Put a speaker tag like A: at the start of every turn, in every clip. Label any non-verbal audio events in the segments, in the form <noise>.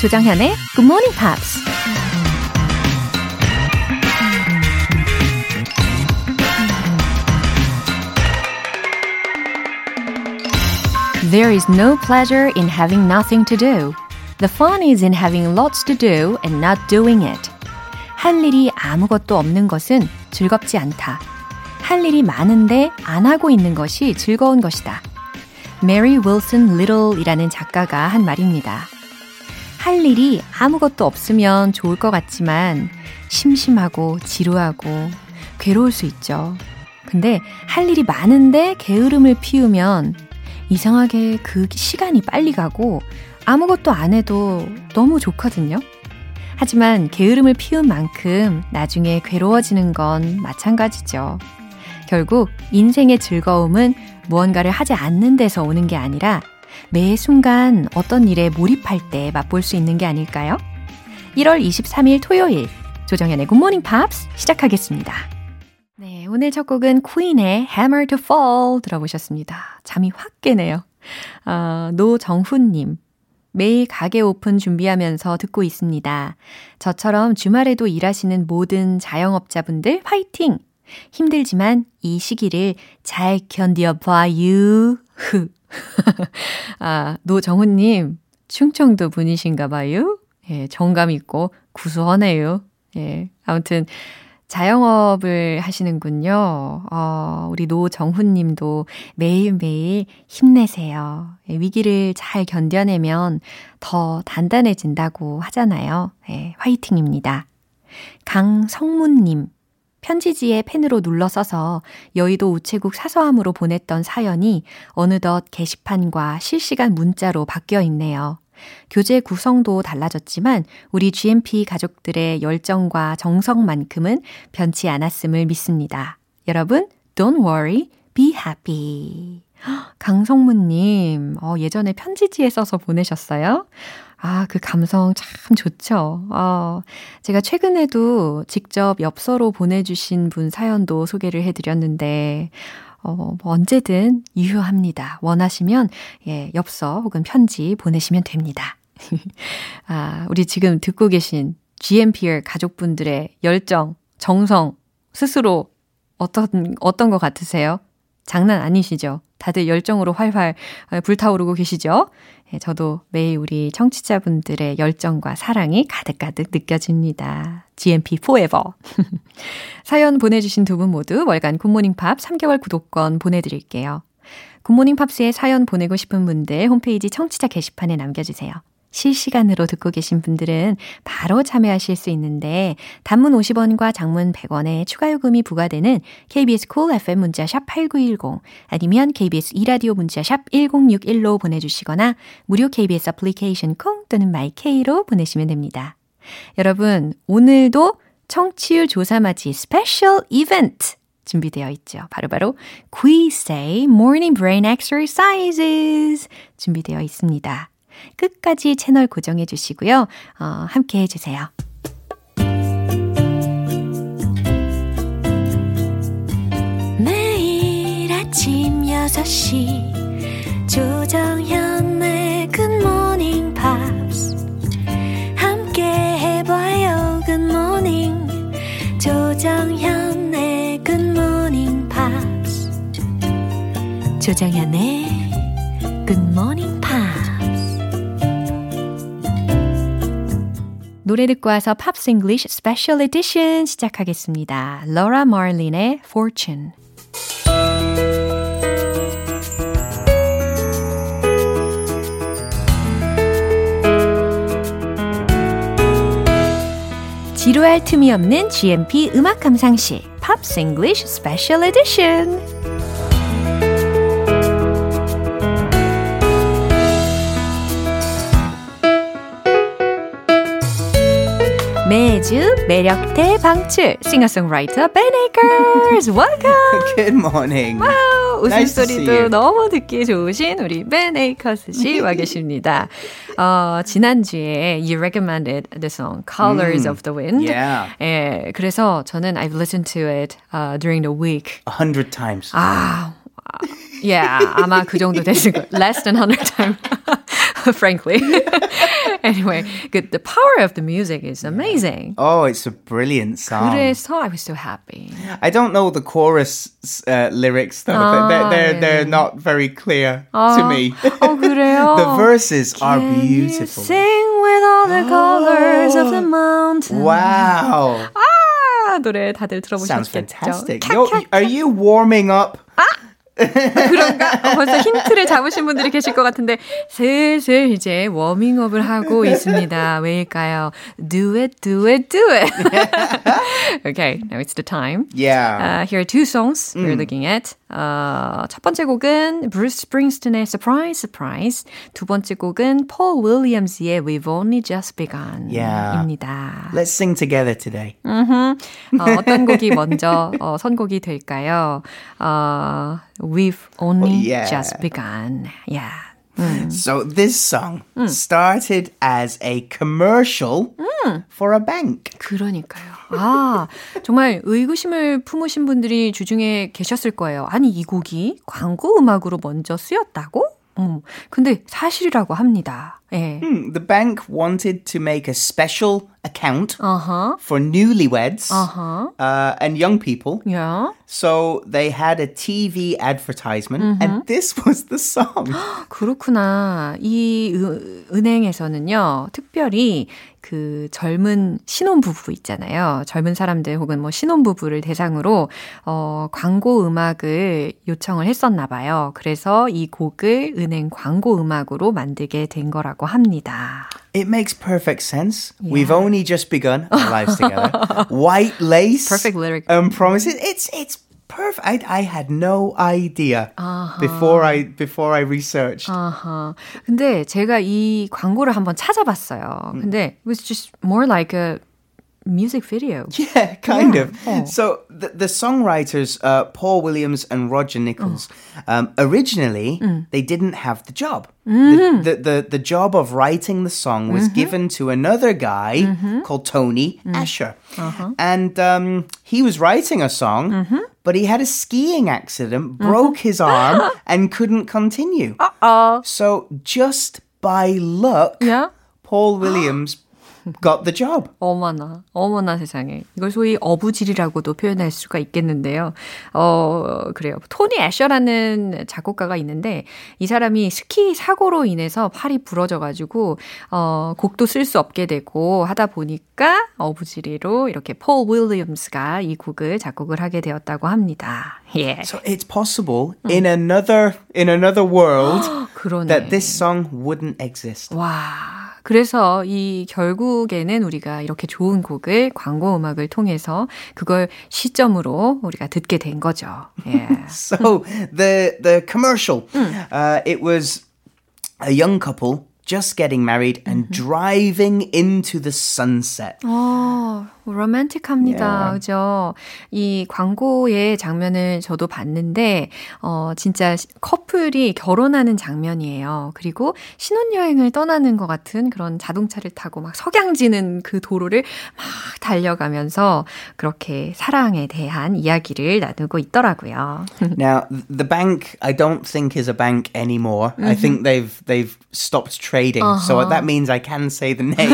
A: 조정현의 Good Morning Pops. There is no pleasure in having nothing to do. The fun is in having lots to do and not doing it. 할 일이 아무것도 없는 것은 즐겁지 않다. 할 일이 많은데 안 하고 있는 것이 즐거운 것이다. 메리 윌슨 리틀이라는 작가가 한 말입니다. 할 일이 아무것도 없으면 좋을 것 같지만 심심하고 지루하고 괴로울 수 있죠. 근데 할 일이 많은데 게으름을 피우면 이상하게 그 시간이 빨리 가고 아무것도 안 해도 너무 좋거든요. 하지만 게으름을 피운 만큼 나중에 괴로워지는 건 마찬가지죠. 결국 인생의 즐거움은 무언가를 하지 않는 데서 오는 게 아니라 매 순간 어떤 일에 몰입할 때 맛볼 수 있는 게 아닐까요? 1월 23일 토요일 조정현의 굿모닝 팝스 시작하겠습니다. 네, 오늘 첫 곡은 퀸의 Hammer to Fall 들어보셨습니다. 잠이 확 깨네요. 어, 노정훈님. 매일 가게 오픈 준비하면서 듣고 있습니다. 저처럼 주말에도 일하시는 모든 자영업자분들 화이팅! 힘들지만 이 시기를 잘 견뎌봐요. <laughs> 아, 노정훈님, 충청도 분이신가 봐요. 예, 정감 있고 구수하네요. 예, 아무튼, 자영업을 하시는군요. 어, 우리 노정훈 님도 매일매일 힘내세요. 예, 위기를 잘 견뎌내면 더 단단해진다고 하잖아요. 예, 화이팅입니다. 강성문 님. 편지지에 펜으로 눌러 써서 여의도 우체국 사서함으로 보냈던 사연이 어느덧 게시판과 실시간 문자로 바뀌어 있네요. 교재 구성도 달라졌지만 우리 GMP 가족들의 열정과 정성만큼은 변치 않았음을 믿습니다. 여러분, don't worry, be happy. 강성무님, 어, 예전에 편지지에 써서 보내셨어요? 아, 그 감성 참 좋죠. 어, 제가 최근에도 직접 엽서로 보내주신 분 사연도 소개를 해드렸는데, 어, 뭐 언제든 유효합니다. 원하시면, 예, 엽서 혹은 편지 보내시면 됩니다. <laughs> 아, 우리 지금 듣고 계신 GMPR 가족분들의 열정, 정성, 스스로 어떤, 어떤 것 같으세요? 장난 아니시죠? 다들 열정으로 활활 불타오르고 계시죠? 예, 저도 매일 우리 청취자분들의 열정과 사랑이 가득가득 느껴집니다. GMP Forever. <laughs> 사연 보내주신 두 분 모두 월간 굿모닝 팝 3개월 구독권 보내드릴게요. 굿모닝 팝스에 사연 보내고 싶은 분들 홈페이지 청취자 게시판에 남겨주세요. 실시간으로 듣고 계신 분들은 바로 참여하실 수 있는데 단문 50원과 장문 100원의 추가 요금이 부과되는 KBS Cool cool FM 문자샵 8910 아니면 KBS 이라디오 문자샵 1061로 보내주시거나 무료 KBS 애플리케이션 콩 또는 마이케이로 보내시면 됩니다. 여러분 오늘도 청취율 조사 맞이 special 이벤트 준비되어 있죠. 바로바로 바로 Quiz Day Morning Brain Exercises 준비되어 있습니다. 끝까지 채널 고정해 주시고요. 어, 함께 해주세요. 매일 아침 6시 조정현의 굿모닝 팝스 함께 해봐요 굿모닝 조정현의 굿모닝 팝스 조정현의 굿모 노래 듣고 와서 Pops English Special Edition 시작하겠습니다. 로라 마린의 Fortune 지루할 틈이 없는 GMP 음악 감상실 Pops English Special Edition 매주 매력 대방출 싱어송라이터 Ben Akers Welcome.
B: Good morning.
A: Wow 웃음소리도 nice 너무 듣기 좋으신 우리 Ben Akers 씨 와 계십니다. 어, 지난주에 you recommended the song Colors mm, of the Wind.
B: Yeah.
A: 예, 그래서 저는 I've listened to it uh, during the week.
B: A hundred times.
A: 아, yeah, 아마 그 정도 됐을 거예요. Less than hundred times. <laughs> frankly. <laughs> anyway, good. The power of the music is amazing.
B: Oh, it's a brilliant song.
A: 그래서 I was so happy.
B: I don't know the chorus uh, lyrics though.
A: 아,
B: they're, they're,
A: 네.
B: they're not very clear to me. <laughs>
A: 어, 그래요?
B: the verses are
A: Can you
B: beautiful.
A: Sing with all the colors of the mountain.
B: Wow.
A: 아, 노래 다들
B: Sounds
A: 들어보셨겠죠?
B: fantastic. You're, are you warming up?
A: 그런가? 어, 벌써 힌트를 잡으신 분들이 계실 것 같은데 슬슬 이제 워밍업을 하고 있습니다. 왜일까요? Do it, do it, do it. okay, now it's the time.
B: Yeah.
A: Uh, here are two songs we're looking at. 어, 첫 번째 곡은 Bruce Springsteen의 Surprise, Surprise. 두 번째 곡은 Paul Williams의 We've Only Just Begun.
B: Yeah.
A: 입니다.
B: Let's sing together today.
A: 어, 어떤 곡이 먼저 어, 선곡이 될까요? 어, We've only
B: Oh, yeah.
A: just begun. Yeah.
B: So this song started as a commercial for a bank.
A: 그러니까요. 아, 정말 의구심을 품으신 분들이 주중에 계셨을 거예요. 아니, 이 곡이 광고 음악으로 먼저 쓰였다고? 음, 근데 사실이라고 합니다. 예.
B: Hmm, The bank wanted to make a special account
A: 어허.
B: for newlyweds
A: Uh-huh.
B: uh, and young people.
A: 야.
B: So they had a TV advertisement, and this was the song.
A: 그렇구나. 이 은- 은행에서는요, 특별히 그 젊은 신혼 부부 있잖아요. 젊은 사람들 혹은 뭐 신혼 부부를 대상으로, 어, 광고 음악을 요청을 했었나 봐요. 그래서 이 곡을 은행 광고 음악으로 만들게 된 거라고 합니다.
B: It makes perfect sense. We've only just begun our lives together. <laughs> White lace,
A: Perfect lyric.
B: and promises. It's it's perfect. I, I had no idea before I before I researched.
A: 아하. 근데 제가 이 광고를 한번 찾아봤어요. 근데 it was just more like a music video. <laughs>
B: Yeah, kind
A: Yeah.
B: of.
A: Oh.
B: So the, the songwriters, uh, Paul Williams and Roger Nichols, mm. um, originally mm. they didn't have the job. Mm-hmm. The, the, the the job of writing the song was mm-hmm. given to another guy mm-hmm. called Tony mm. Asher, uh-huh. and um, he was writing a song, but he had a skiing accident, broke his arm, <laughs> and couldn't continue.
A: 어.
B: So just by luck,
A: Yeah.
B: Paul Williams got the job.
A: 어머나, 어머나 세상에. 이걸 소위 어부질이라고도 표현할 수가 있겠는데요. 어, 그래요. 토니 애셔라는 작곡가가 있는데, 이 사람이 스키 사고로 인해서 팔이 부러져가지고, 어, 곡도 쓸 수 없게 되고 하다 보니까 어부지리로 이렇게 폴 윌리엄스가 이 곡을 작곡을 하게 되었다고 합니다. 예.
B: So it's possible in another in another world <gasps> that this song wouldn't exist.
A: 와. 그래서 이 결국에는 우리가 이렇게 좋은 곡을 광고 음악을 통해서 그걸 시점으로 우리가 듣게 된 거죠. 예.
B: So the the commercial, uh, it was a young couple just getting married and driving into the sunset.
A: 어, 로맨틱합니다.
B: Yeah.
A: 그죠? 이 광고의 장면을 저도 봤는데, 어, 진짜 시- 커플이 결혼하는 장면이에요. 그리고 신혼여행을 떠나는 것 같은 그런 자동차를 타고 막 석양지는 그 도로를 막 달려가면서 그렇게 사랑에 대한 이야기를 나누고 있더라고요.
B: Now the bank, I don't think is a bank anymore. I think they've they've stopped trading, so that means I can say the name.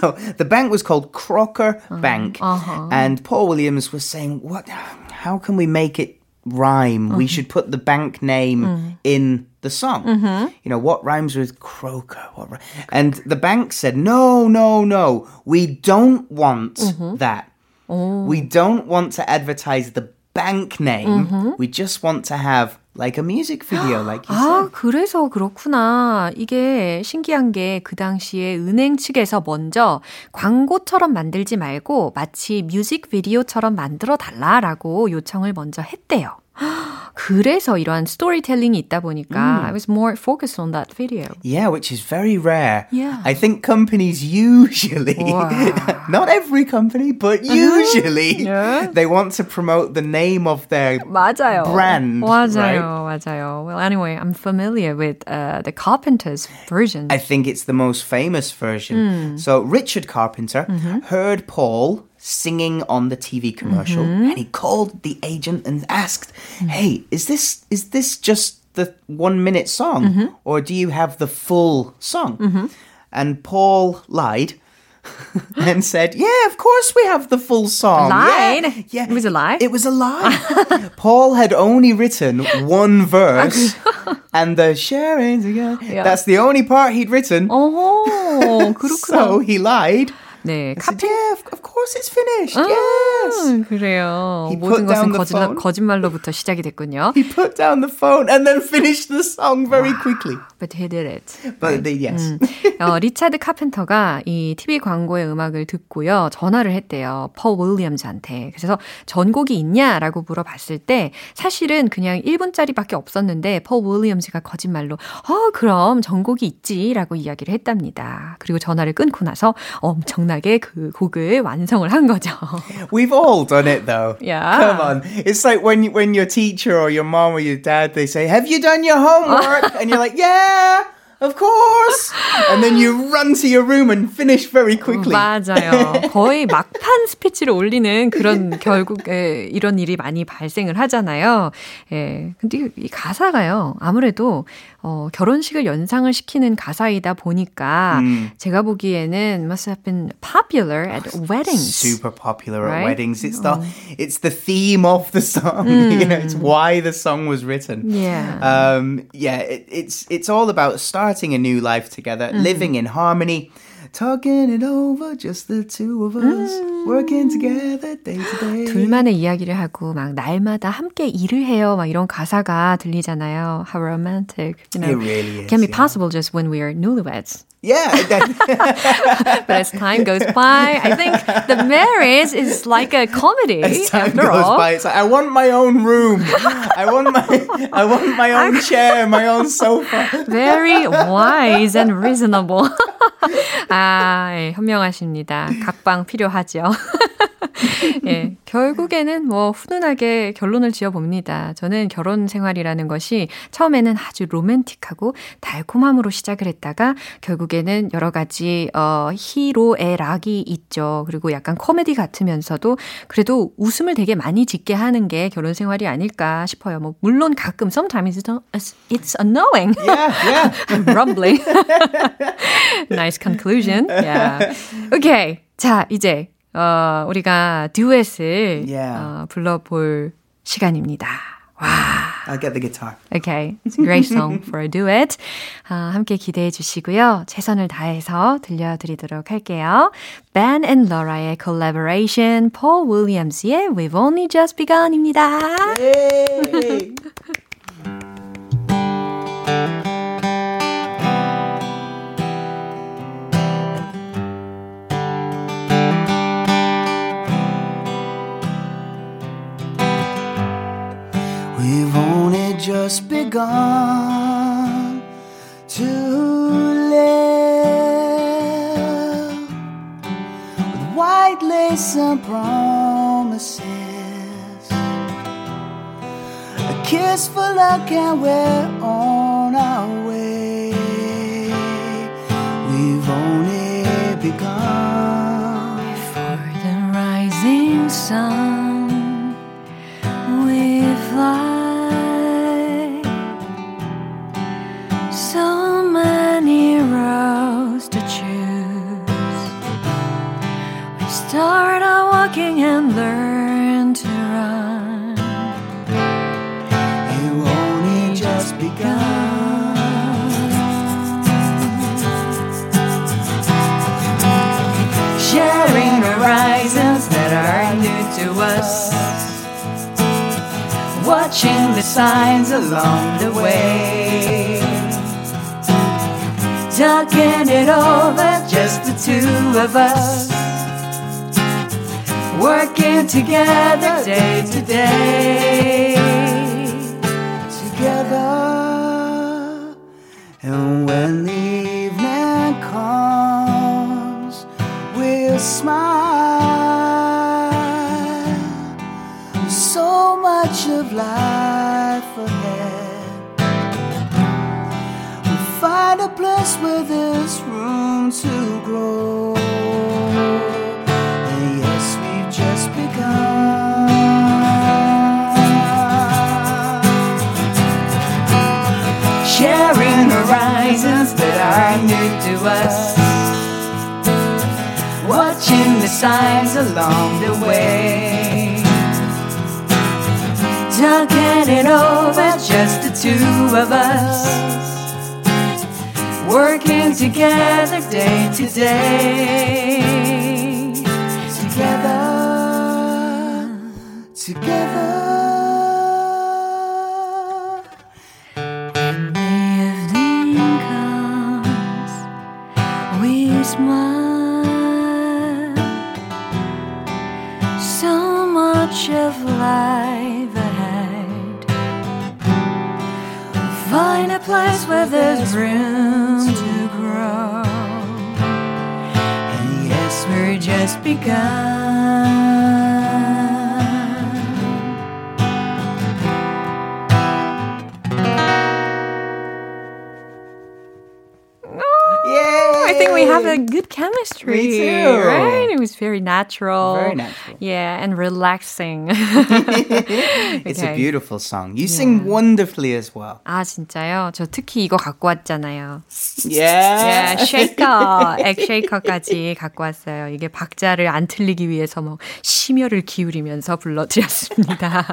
B: so the bank was called Crocker Uh-huh. Bank, uh-huh. and Paul Williams was saying, "What? How can we make it rhyme? We mm-hmm. should put the bank name mm. in." The song, mm-hmm. you know, what rhymes with croaker? What, ri-" and the bank said, "No, no, no. We don't want mm-hmm. that. Oh. We don't want to advertise the bank name. We just want to have like a music video, like you
A: 아, <gasps>
B: said.
A: 그래서 그렇구나. 이게 신기한 게 그 당시에 은행 측에서 먼저 광고처럼 만들지 말고 마치 뮤직비디오처럼 만들어 달라라고 요청을 먼저 했대요. <gasps> 그래서 이러한 스토리텔링이 있다 보니까 I was more focused on that video.
B: Yeah, which is very rare.
A: Yeah.
B: I think companies usually,
A: Wow. <laughs>
B: not every company, but usually,
A: Yeah.
B: they want to promote the name of their
A: 맞아요.
B: brand. right?
A: 맞아요, 맞아요. Well, anyway, I'm familiar with uh, the Carpenters version.
B: I think it's the most famous version. So Richard Carpenter heard Paul singing on the TV commercial, mm-hmm. and he called the agent and asked, mm. "Hey, is this is this just the one minute song, mm-hmm. or do you have the full song?" Mm-hmm. And Paul lied. <laughs> and said, "Yeah, of course we have the full song."
A: Lied.
B: Yeah, yeah.
A: it was a lie.
B: It was a lie. <laughs> Paul had only written one <laughs> verse, and the sharing.
A: Yeah.
B: That's the only part he'd written.
A: Oh,
B: so he lied.
A: 네, 카페
B: yeah, of, course it's finished.
A: 아,
B: Yes.
A: 그래요.
B: He
A: 모든 것은 거짓말. 거짓말로부터 시작이 됐군요.
B: He put down the phone and then finished the song very quickly.
A: But he did it.
B: But the, yes.
A: 어, 리차드 카펜터가 이 TV 광고의 음악을 듣고요. 전화를 했대요. 펄 윌리엄즈한테. 그래서 전곡이 있냐라고 물어봤을 때 사실은 그냥 1분짜리밖에 없었는데 펄 윌리엄즈가 거짓말로 어, 그럼 전곡이 있지라고 이야기를 했답니다. 그리고 전화를 끊고 나서 엄청나게 그 곡을 완성을 한 거죠.
B: We've all done it though.
A: Yeah.
B: Come on. It's like when when your teacher or your mom or your dad they say, "Have you done your homework?" and you're like, "Yeah." Of course. And then you run to your room and finish very quickly.
A: 맞아요. 거의 막판 스피치를 올리는 그런 결국에 이런 일이 많이 발생을 하잖아요. 예. 근데 이 가사가요. 아무래도 어, 결혼식을 연상을 시키는 가사이다 보니까
B: 음.
A: 제가 보기에는 must have been popular at weddings.
B: Super popular
A: Right?
B: at weddings. It's the it's the theme of the song. you <laughs> know, it's why the song was written.
A: Yeah.
B: Um, yeah, it, it's it's all about starting a new life together, living in harmony, Talking it over, just the two of us, working together day to day.
A: 둘만의 이야기를 하고 막 날마다 함께 일을 해요. 막 이런 가사가 들리잖아요. How romantic. You know,
B: It really is,
A: can be
B: yeah.
A: possible just when we are newlyweds.
B: Yeah, <laughs> that-
A: But as time goes by, I think the marriage is like a comedy.
B: as time
A: after
B: goes
A: all.
B: by, it's like I want my own room. I want my I want my own <laughs> chair, my own sofa.
A: Very wise and reasonable. <laughs> 아, 예, 현명하십니다. 각방 필요하죠. <laughs> 예, 결국에는 뭐 훈훈하게 결론을 지어 봅니다. 저는 결혼 생활이라는 것이 처음에는 아주 로맨틱하고 달콤함으로 시작을 했다가 결국에는 여러 가지 어 희로애 락이 있죠. 그리고 약간 코미디 같으면서도 그래도 웃음을 되게 많이 짓게 하는 게 결혼 생활이 아닐까 싶어요. 뭐 물론 가끔 sometimes it's, it's annoying.
B: Yeah, yeah. <laughs>
A: I'm rumbling. <laughs> nice conclusion. Yeah. Okay. 자, 이제 어, 우리가 듀엣을
B: Yeah.
A: 어, 불러볼 시간입니다. 와.
B: I'll get the guitar.
A: Okay. It's a great song for a duet. 아, 함께 기대해 주시고요. 최선을 다해서 들려드리도록 할게요. Ben and Laura의 collaboration, Paul Williams의 We've Only Just Begun입니다.
B: Begun to live with white lace and promises. A kiss for luck and we're on our way. We've only begun.
A: For the rising sun, So many roads to choose. We start out walking and learn to run.
B: You've only just begun.
A: Sharing horizons that are new to us. Watching the signs along the way. Talking it over, just the two of us. Working together day to day.
B: together. And when the evening comes, we'll smile. So much of life where there's room to grow. And yes, we've just begun.
A: Sharing horizons that are new to us. Watching the signs along the way. Talking it over, just the two of us. Working together day to day. Together.
B: Together.
A: And the evening comes, we smile. So much of life ahead. Find a place where there's room we're just.
B: Yay!
A: I think we have a good chemistry.
B: Me too.
A: Right? It was very natural.
B: Very natural.
A: Yeah, and relaxing.
B: It's <laughs> a
A: Okay.
B: beautiful song. You sing wonderfully as well.
A: 아, 진짜요? 저 특히 이거 갖고 왔잖아요.
B: Yeah.
A: 예, 쉐이커, 액 쉐이커까지 갖고 왔어요. 이게 박자를 안 틀리기 위해서 뭐 심혈을 기울이면서 불러드렸습니다.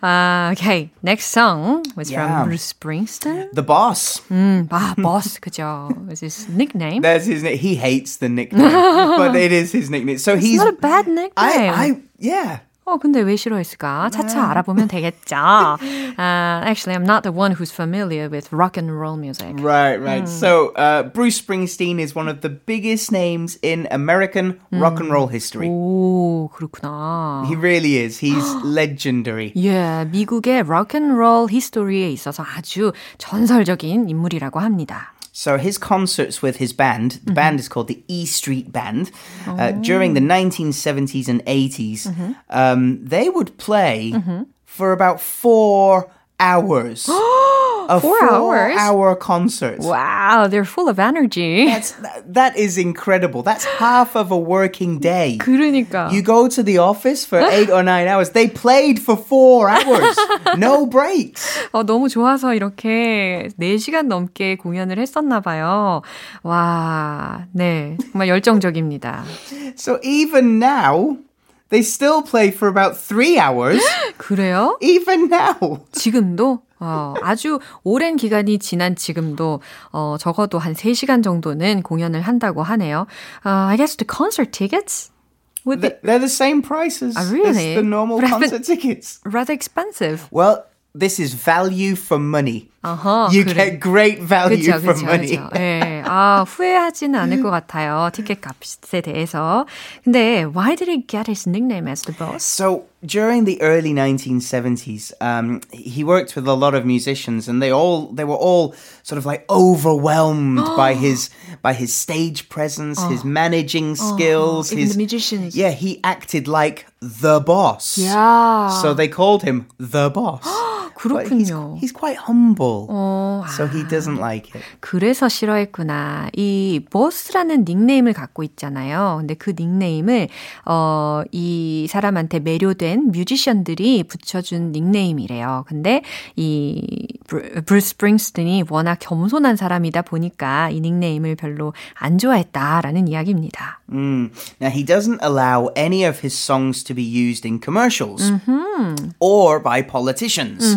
A: 아, <laughs> okay. Next song was
B: Yeah.
A: from Bruce Springsteen.
B: The boss.
A: 음, 아, boss, 그죠? Is his nickname?
B: That's his name. He hates the nickname, but it is his nickname. So
A: It's
B: he's.
A: not a bad nickname.
B: I, I, yeah.
A: 어, 근데 왜 싫어했을까? 차차 알아보면 되겠죠. Uh, <laughs> actually, I'm not the one who's familiar with rock and roll music.
B: Right, right. So uh, Bruce Springsteen is one of the biggest names in American rock and roll history.
A: 오, 그렇구나.
B: He really is. He's <gasps> legendary.
A: 예, 미국의 록앤롤 히스토리에 있어서 아주 전설적인 인물이라고 합니다.
B: So his concerts with his band, the band is called the E Street Band, uh, during the 1970s and 80s, um, they would play for about four hours. <gasps> <gasps> a
A: Four hours?
B: hour concert.
A: Wow, they're full of energy.
B: That's, that, that is incredible. That's half of a working day.
A: 그러니까.
B: You go to the office for eight or nine hours. They played for four hours. No <laughs> breaks.
A: 어, 너무 좋아서 이렇게 4시간 넘게 공연을 했었나 봐요. 와, 네. 정말 열정적입니다.
B: So even now, they still play for about three hours. <gasps>
A: 그래요?
B: Even now. <laughs>
A: 지금도 어, 아주 오랜 기간이 지난 지금도 어, 적어도 한 3시간 정도는 공연을 한다고 하네요. Uh, I guess the concert tickets would be
B: Th- They're the same price as,
A: Oh, really?
B: as the normal
A: But I've been-
B: concert tickets.
A: rather expensive.
B: Well, this is value for money.
A: 어허,
B: You
A: 그래.
B: get great value
A: 그쵸,
B: for
A: 그쵸,
B: money.
A: 그쵸. 예. 아, 후회하지는 않을 것 같아요. 티켓 값에 대해서. 근데, why did he get his nickname as the boss?
B: So during the early 1970s, um, he worked with a lot of musicians, and they all they were all sort of like overwhelmed <gasps> by his by his stage presence, his managing skills,
A: Oh. even
B: his
A: the musicians.
B: Yeah, he acted like the boss.
A: Yeah.
B: So they called him the boss. <gasps> But he's,
A: 그렇군요.
B: he's quite humble.
A: 어,
B: So he doesn't like it.
A: 그래서 싫어했구나. 이 보스라는 닉네임을 갖고 있잖아요. 근데 그 닉네임을 어, 이 사람한테 매료된 뮤지션들이 붙여준 닉네임이래요. 근데 이 브루- 브루스 스프링스틴이 워낙 겸손한 사람이다 보니까 이 닉네임을 별로 안 좋아했다라는 이야기입니다.
B: Mm. Now, he doesn't allow any of his songs to be used in commercials or by politicians.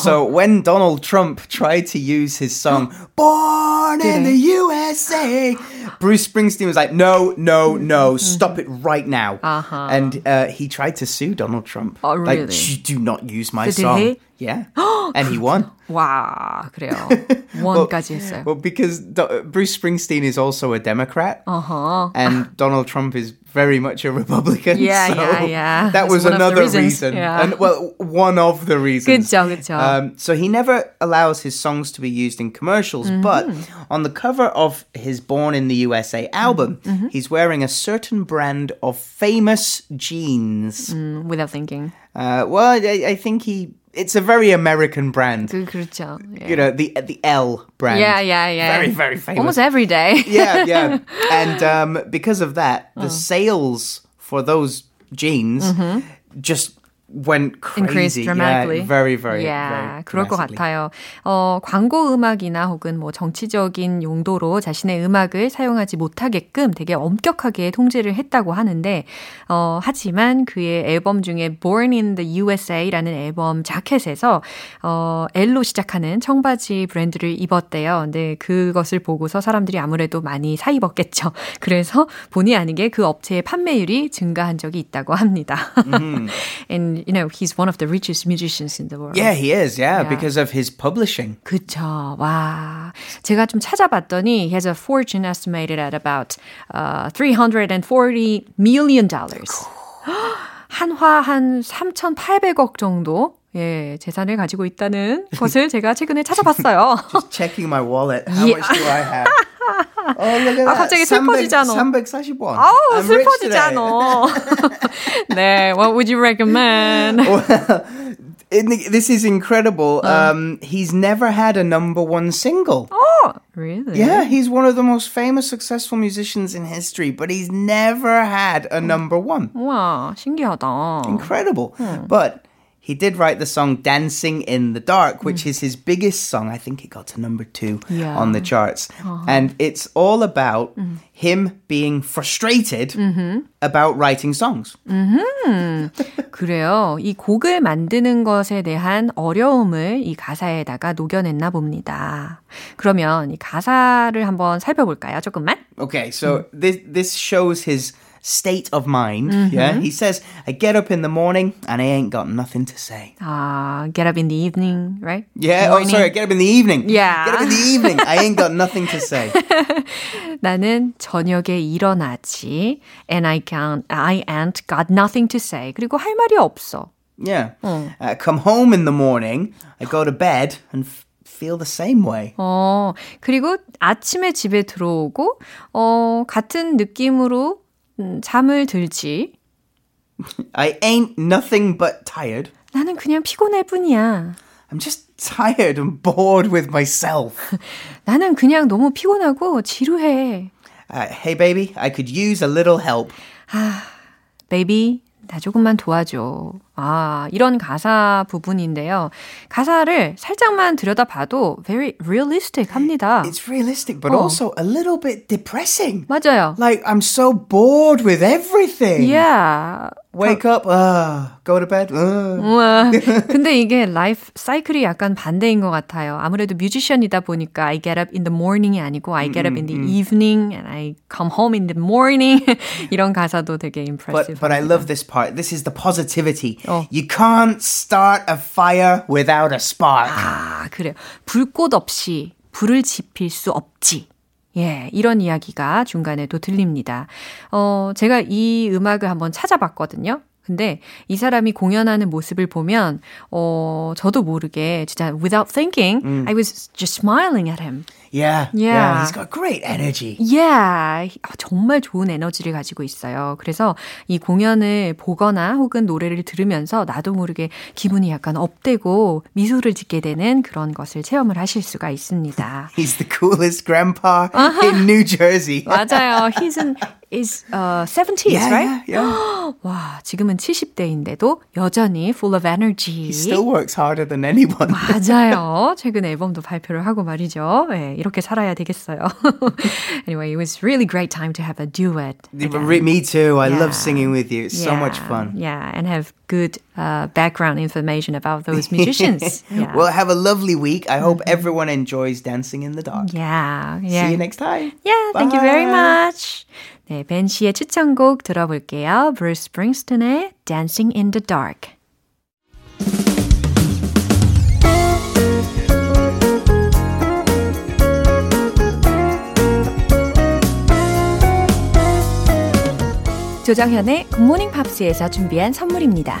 B: so when Donald Trump tried to use his song, <gasps> Born in the USA, Bruce Springsteen was like, no, no, no, stop it right now.
A: Uh-huh.
B: And uh, he tried to sue Donald Trump.
A: Oh,
B: Like,
A: really?
B: "Shh, do not use my
A: Did
B: song.
A: he?
B: Yeah. <gasps> and he won.
A: 와, 그래요. <laughs> 원까지 했어요.
B: Well, because Do- Bruce Springsteen is also a Democrat,
A: Uh-huh.
B: and Donald Trump is very much a Republican.
A: Yeah,
B: so
A: yeah, yeah. <laughs>
B: That
A: That's
B: was
A: one of the
B: another
A: reasons,
B: reason,
A: yeah.
B: and well, one of the reasons.
A: 그쵸, 그쵸.
B: Um, so he never allows his songs to be used in commercials, but
A: Mm-hmm.
B: on the cover of his Born in the USA album,
A: Mm-hmm.
B: he's wearing a certain brand of famous jeans.
A: 음, without thinking.
B: Uh, well, I, I think he. It's a very American brand.
A: 그, 그렇죠. 예.
B: You know, the the L brand.
A: Yeah, yeah, yeah.
B: Very, very famous.
A: Almost every day. <laughs>
B: yeah, yeah. <laughs> And um, because of that,
A: Oh.
B: the sales for those jeans
A: Mm-hmm.
B: just went crazy.
A: increased dramatically.
B: Yeah, very, very,
A: yeah,
B: very
A: 그럴 것 같아요. 어, 광고 음악이나 혹은 뭐 정치적인 용도로 자신의 음악을 사용하지 못하게끔 되게 엄격하게 통제를 했다고 하는데, 어, 하지만 그의 앨범 중에 Born in the USA라는 앨범 자켓에서 어, L로 시작하는 청바지 브랜드를 입었대요. 근데 그것을 보고서 사람들이 아무래도 많이 사 입었겠죠. <laughs> 그래서 본의 아니게 그 업체의 판매율이 증가한 적이 있다고 합니다.
B: Mm-hmm. <laughs>
A: And you know, he's one of the richest musicians in the world.
B: Yeah, he is. Yeah,
A: Yeah.
B: because of his publishing.
A: 그쵸. 와. 제가 좀 찾아봤더니 he has a fortune estimated at about uh, 340 million dollars. 한화 <gasps> 한 3,800억 정도 예, 재산을 가지고 있다는 것을 제가 최근에 찾아봤어요.
B: Just checking my wallet. How much do I have? Oh, look at
A: 아,
B: that.
A: 갑자기 슬퍼지잖아.
B: 341.
A: 아우, 슬퍼지잖아. 네, what would you recommend?
B: In the- this is incredible. Um, he's never had a number one single.
A: Oh, really?
B: Yeah, he's one of the most famous, successful musicians in history, but he's never had a number one.
A: 와, 신기하다.
B: Incredible. But he did write the song Dancing in the Dark, which is his biggest song. I think it got to number two
A: Yeah.
B: on the charts. And it's all about him being frustrated about writing songs. <laughs>
A: 그래요. 이 곡을 만드는 것에 대한 어려움을 이 가사에다가 녹여냈나 봅니다. 그러면 이 가사를 한번 살펴볼까요? 조금만?
B: Okay, so this this shows his state of mind. Yeah, he says, "I get up in the morning and I ain't got nothing to say."
A: 아, get up in the evening, right?
B: Yeah. Oh,
A: Morning.
B: sorry. Get up in the evening.
A: Yeah.
B: Get up in the evening. I ain't got nothing to say.
A: 나는 저녁에 일어나지. And I can't, I ain't got nothing to say. 그리고 할 말이 없어.
B: Yeah. Uh, come home in the morning. I go to bed and feel the same way.
A: 어, 그리고 아침에 집에 들어오고, 어, 같은 느낌으로 음, 잠을 들지.
B: I ain't nothing but tired.
A: 나는 그냥 피곤할 뿐이야.
B: I'm just tired and bored with myself.
A: 나는 그냥 너무 피곤하고 지루해.
B: Uh, hey, baby, I could use a little help.
A: 베이비, 나 조금만 도와줘. 아, 이런 가사 부분인데요. 가사를 살짝만 들여다봐도 very realistic 합니다.
B: It's realistic, but also a little bit depressing.
A: 맞아요.
B: Like, I'm so bored with everything.
A: Yeah.
B: Wake up, uh, go to bed. Uh.
A: 근데 이게 라이프 사이클이 약간 반대인 것 같아요. 아무래도 뮤지션이다 보니까 I get up in the morning이 아니고 I get up in the evening and I come home in the morning. 이런 가사도 되게 impressive.
B: But but I love this part. This is the positivity.
A: Oh.
B: You can't start a fire without a spark.
A: 아, 그래요. 불꽃 없이 불을 지필 수 없지. 예, 이런 이야기가 중간에 또 들립니다. 어, 제가 이 음악을 한번 찾아봤거든요. 근데 이 사람이 공연하는 모습을 보면, 어, 저도 모르게 진짜 without thinking, I was just smiling at him.
B: Yeah,
A: Yeah.
B: He's got great energy.
A: Yeah. 아, 정말 좋은 에너지를 가지고 있어요. 그래서 이 공연을 보거나 혹은 노래를 들으면서 나도 모르게 기분이 약간 업되고 미소를 짓게 되는 그런 것을 체험을 하실 수가 있습니다.
B: He's the coolest grandpa in New Jersey.
A: 맞아요. He's in is uh 70s,
B: yeah,
A: right?
B: yeah, yeah. <gasps>
A: 와, 지금은 70대인데도 여전히 full of energy.
B: He still works harder than anyone.
A: 맞아요. <laughs> 최근 앨범도 발표를 하고 말이죠. 네, 이렇게 살아야 되겠어요. <laughs> anyway, it was really great time to have a duet. again.
B: Me too. I
A: Yeah.
B: love singing with you. It's so much
A: Yeah,
B: fun.
A: Yeah, and have good uh, background information about those <laughs> musicians. yeah.
B: Well, have a lovely week. I hope everyone enjoys Dancing in the Dark.
A: yeah, yeah.
B: See you next time.
A: Yeah, thank you very
B: Bye.
A: much. 네, 벤 씨의 추천곡 들어볼게요. Bruce Springsteen의 Dancing in the Dark. 조정현의 굿모닝 팝스에서 준비한 선물입니다.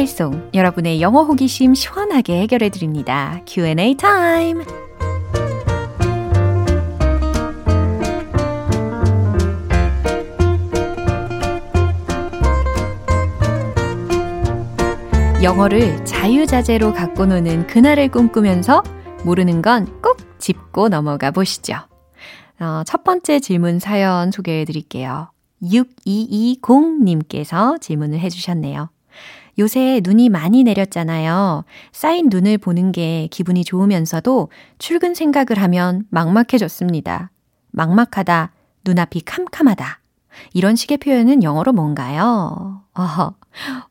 A: 달콤달송 여러분의 영어 호기심 시원하게 해결해 드립니다. Q&A 타임. 영어를 자유자재로 갖고 노는 그날을 꿈꾸면서 모르는 건 꼭 짚고 넘어가 보시죠. 어, 첫 번째 질문 사연 소개해 드릴게요. 6220님께서 질문을 해주셨네요. 요새 눈이 많이 내렸잖아요. 쌓인 눈을 보는 게 기분이 좋으면서도 출근 생각을 하면 막막해졌습니다. 막막하다, 눈앞이 캄캄하다. 이런 식의 표현은 영어로 뭔가요? 어,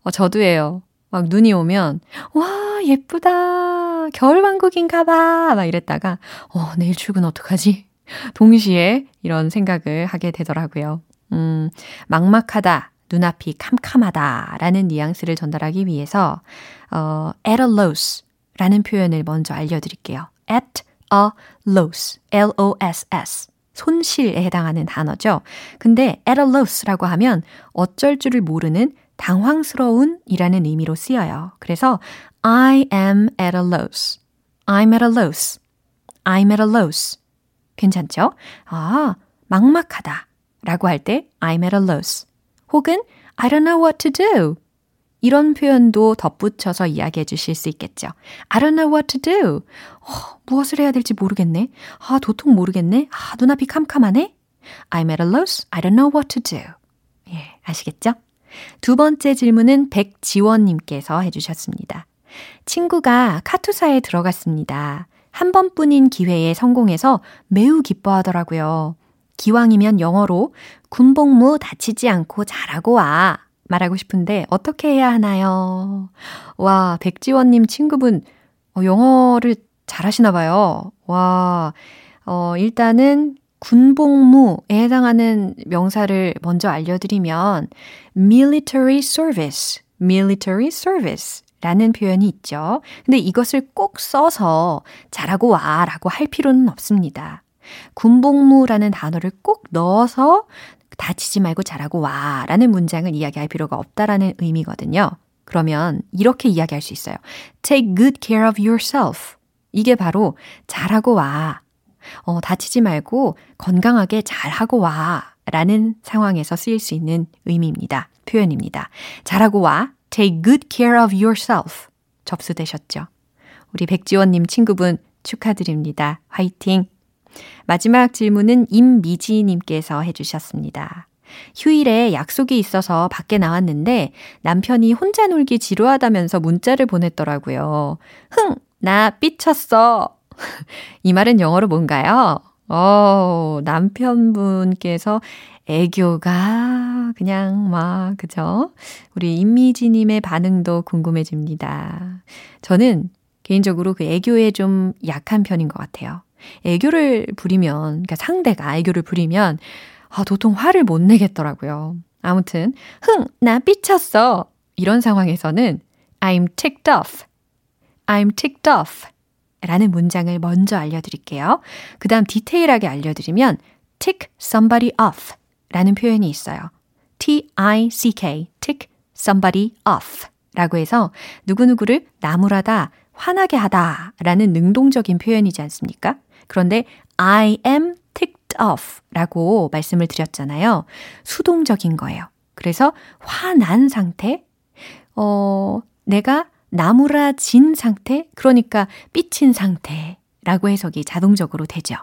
A: 어 저도예요. 막 눈이 오면, 와, 예쁘다. 겨울왕국인가 봐. 막 이랬다가, 어, 내일 출근 어떡하지? 동시에 이런 생각을 하게 되더라고요. 음, 막막하다, 눈앞이 캄캄하다 라는 뉘앙스를 전달하기 위해서, 어, at a loss 라는 표현을 먼저 알려드릴게요. at a loss, L-O-S-S. 손실에 해당하는 단어죠. 근데 at a loss라고 하면 어쩔 줄을 모르는 당황스러운 이라는 의미로 쓰여요. 그래서 I am at a loss. I'm at a loss. I'm at a loss. 괜찮죠? 아, 막막하다. 라고 할 때 I'm at a loss. 혹은 I don't know what to do. 이런 표현도 덧붙여서 이야기해 주실 수 있겠죠. I don't know what to do. 어, 무엇을 해야 될지 모르겠네. 아, 도통 모르겠네. 아, 눈앞이 캄캄하네. I'm at a loss. I don't know what to do. 예, 아시겠죠? 두 번째 질문은 백지원님께서 해주셨습니다. 친구가 카투사에 들어갔습니다. 한 번뿐인 기회에 성공해서 매우 기뻐하더라고요. 기왕이면 영어로 군복무 다치지 않고 잘하고 와. 말하고 싶은데 어떻게 해야 하나요? 와, 백지원님 친구분, 어, 영어를 잘하시나 봐요. 와, 어, 일단은 군복무에 해당하는 명사를 먼저 알려드리면 military service, military service 라는 표현이 있죠. 근데 이것을 꼭 써서 잘하고 와 라고 할 필요는 없습니다. 군복무라는 단어를 꼭 넣어서 다치지 말고 잘하고 와 라는 문장을 이야기할 필요가 없다라는 의미거든요. 그러면 이렇게 이야기할 수 있어요. Take good care of yourself. 이게 바로 잘하고 와. 어, 다치지 말고 건강하게 잘하고 와. 라는 상황에서 쓰일 수 있는 의미입니다. 표현입니다. 잘하고 와. Take good care of yourself. 접수되셨죠? 우리 백지원님 친구분 축하드립니다. 화이팅! 마지막 질문은 임미지님께서 해주셨습니다. 휴일에 약속이 있어서 밖에 나왔는데 남편이 혼자 놀기 지루하다면서 문자를 보냈더라고요. 흥! 나 삐쳤어! <laughs> 이 말은 영어로 뭔가요? 어, 남편분께서 애교가 그냥 막, 그죠? 우리 임미지님의 반응도 궁금해집니다. 저는 개인적으로 그 애교에 좀 약한 편인 것 같아요. 애교를 부리면, 그러니까 상대가 애교를 부리면, 아, 도통 화를 못 내겠더라고요. 아무튼, 흥, 나 삐쳤어. 이런 상황에서는 I'm ticked off. I'm ticked off. 라는 문장을 먼저 알려드릴게요. 그 다음 디테일하게 알려드리면 tick somebody off 라는 표현이 있어요. T-I-C-K, tick somebody off 라고 해서 누구누구를 나무라다, 화나게 하다 라는 능동적인 표현이지 않습니까? 그런데 I am ticked off 라고 말씀을 드렸잖아요. 수동적인 거예요. 그래서 화난 상태, 어, 내가 나무라진 상태, 그러니까 삐친 상태라고 해석이 자동적으로 되죠.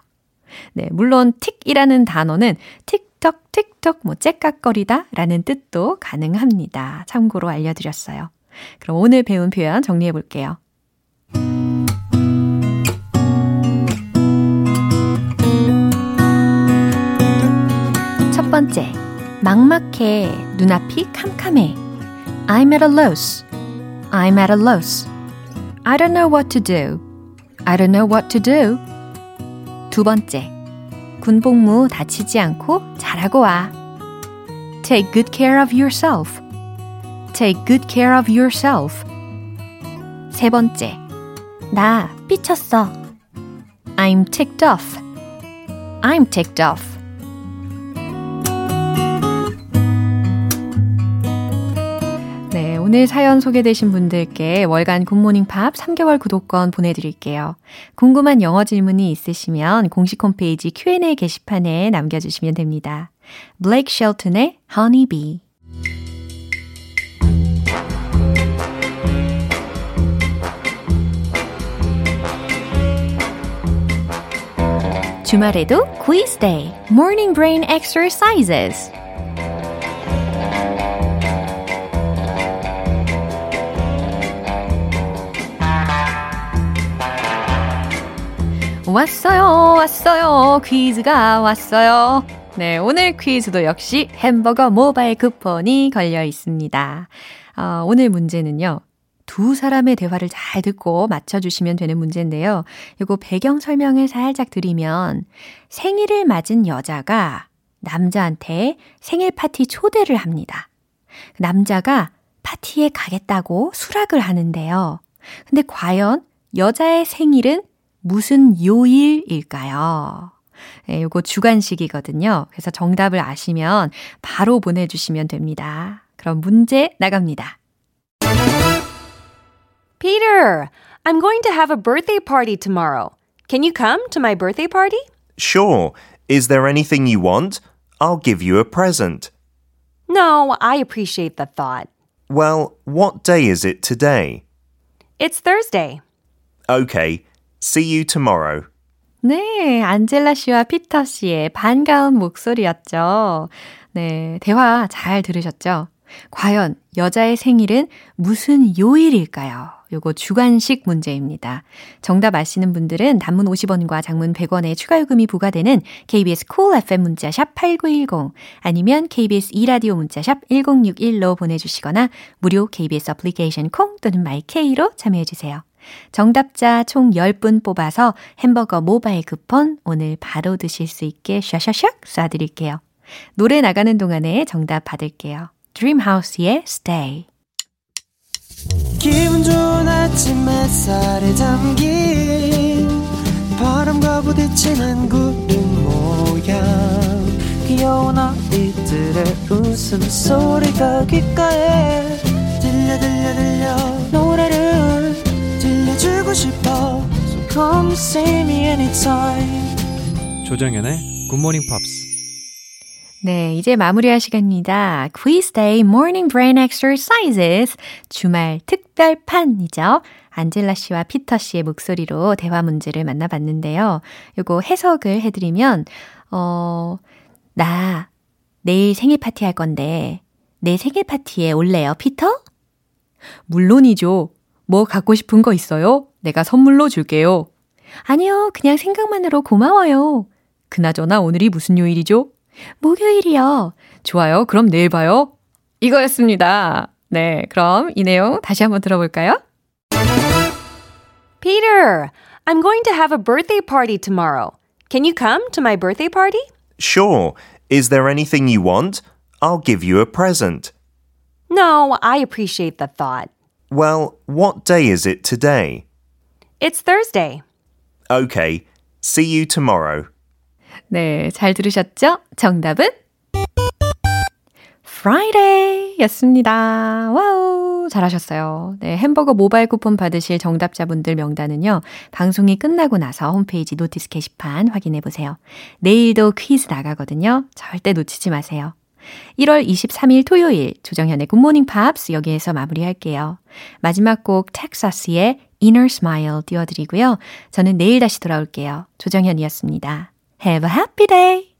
A: 네, 물론 틱이라는 단어는 틱톡, 틱톡, 뭐 째깍거리다 라는 뜻도 가능합니다. 참고로 알려드렸어요. 그럼 오늘 배운 표현 정리해 볼게요. 번째, 막막해, 눈앞이 캄캄해. I'm at a loss. I'm at a loss. I don't know what to do. I don't know what to do. 두 번째, 군복무 다치지 않고 잘하고 와. Take good care of yourself. Take good care of yourself. 세 번째, 나 삐쳤어. I'm ticked off. I'm ticked off. 오늘 사연 소개되신 분들께 월간 굿모닝 팝 3개월 구독권 보내드릴게요. 궁금한 영어 질문이 있으시면 공식 홈페이지 Q&A 게시판에 남겨주시면 됩니다. 블레이크 쉘튼의 Honey Bee 주말에도 quiz day, morning brain exercises. 왔어요, 왔어요. 퀴즈가 왔어요. 네, 오늘 퀴즈도 역시 햄버거 모바일 쿠폰이 걸려 있습니다. 어, 오늘 문제는요. 두 사람의 대화를 잘 듣고 맞춰주시면 되는 문제인데요. 이거 배경 설명을 살짝 드리면 생일을 맞은 여자가 남자한테 생일 파티 초대를 합니다. 남자가 파티에 가겠다고 수락을 하는데요. 근데 과연 여자의 생일은 무슨 요일일까요? 네, 요거 주관식이거든요. 그래서 정답을 아시면 바로 보내주시면 됩니다. 그럼 문제 나갑니다.
C: Peter, I'm going to have a birthday party tomorrow. Can you come to my birthday party?
D: Sure. Is there anything you want? I'll give you a present.
C: No, I appreciate the thought.
D: Well, what day is it today?
C: It's Thursday.
D: Okay. See you tomorrow.
A: 네, 안젤라 씨와 피터 씨의 반가운 목소리였죠. 네, 대화 잘 들으셨죠? 과연 여자의 생일은 무슨 요일일까요? 요거 주관식 문제입니다. 정답 아시는 분들은 단문 50원과 장문 100원의 추가 요금이 부과되는 KBS 콜 cool FM 문자샵 8910 아니면 KBS 2라디오 문자샵 1061로 보내 주시거나 무료 KBS 애플리케이션 콩 또는 마이케이로 참여해 주세요. 정답자 총 10분 뽑아서 햄버거 모바일 쿠폰 오늘 바로 드실 수 있게 샤샤샥 쏴드릴게요. 노래 나가는 동안에 정답 받을게요. Dreamhouse의 Stay. 기분 좋은 아침 햇살에 담긴 바람과 부딪히는 구름 모양 귀여운 아이들의 웃음소리가 귓가에 들려 들려 들려 노래를 주고 싶어 So come see me anytime
E: 조정현의 굿모닝 팝스
A: 네, 이제 마무리할 시간입니다. Quiz Day Morning Brain Exercises 주말 특별판이죠. 안젤라 씨와 피터 씨의 목소리로 대화 문제를 만나봤는데요. 요거 해석을 해드리면, 어, 나 내일 생일 파티 할 건데, 내 생일 파티에 올래요, 피터? 물론이죠. 뭐 갖고 싶은 거 있어요? 내가 선물로 줄게요. 아니요, 그냥 생각만으로 고마워요. 그나저나 오늘이 무슨 요일이죠? 목요일이요. 좋아요. 그럼 내일 봐요. 이거였습니다. 네, 그럼 이 내용 다시 한번 들어볼까요?
C: Peter, I'm going to have a birthday party tomorrow. Can you come to my birthday party?
D: Sure. Is there anything you want? I'll give you a present.
C: No, I appreciate the thought.
D: Well, what day is it today?
C: It's Thursday.
D: Okay. See you tomorrow.
A: 네, 잘 들으셨죠? 정답은 Friday 였습니다. 와우, 잘하셨어요. 네, 햄버거 모바일 쿠폰 받으실 정답자분들 명단은요, 방송이 끝나고 나서 홈페이지 notice 게시판 확인해 보세요. 내일도 퀴즈 나가거든요. 절대 놓치지 마세요. 1월 23일 토요일 조정현의 굿모닝 팝스 여기에서 마무리할게요. 마지막 곡 텍사스의 Inner Smile 띄워드리고요. 저는 내일 다시 돌아올게요. 조정현이었습니다. Have a happy day!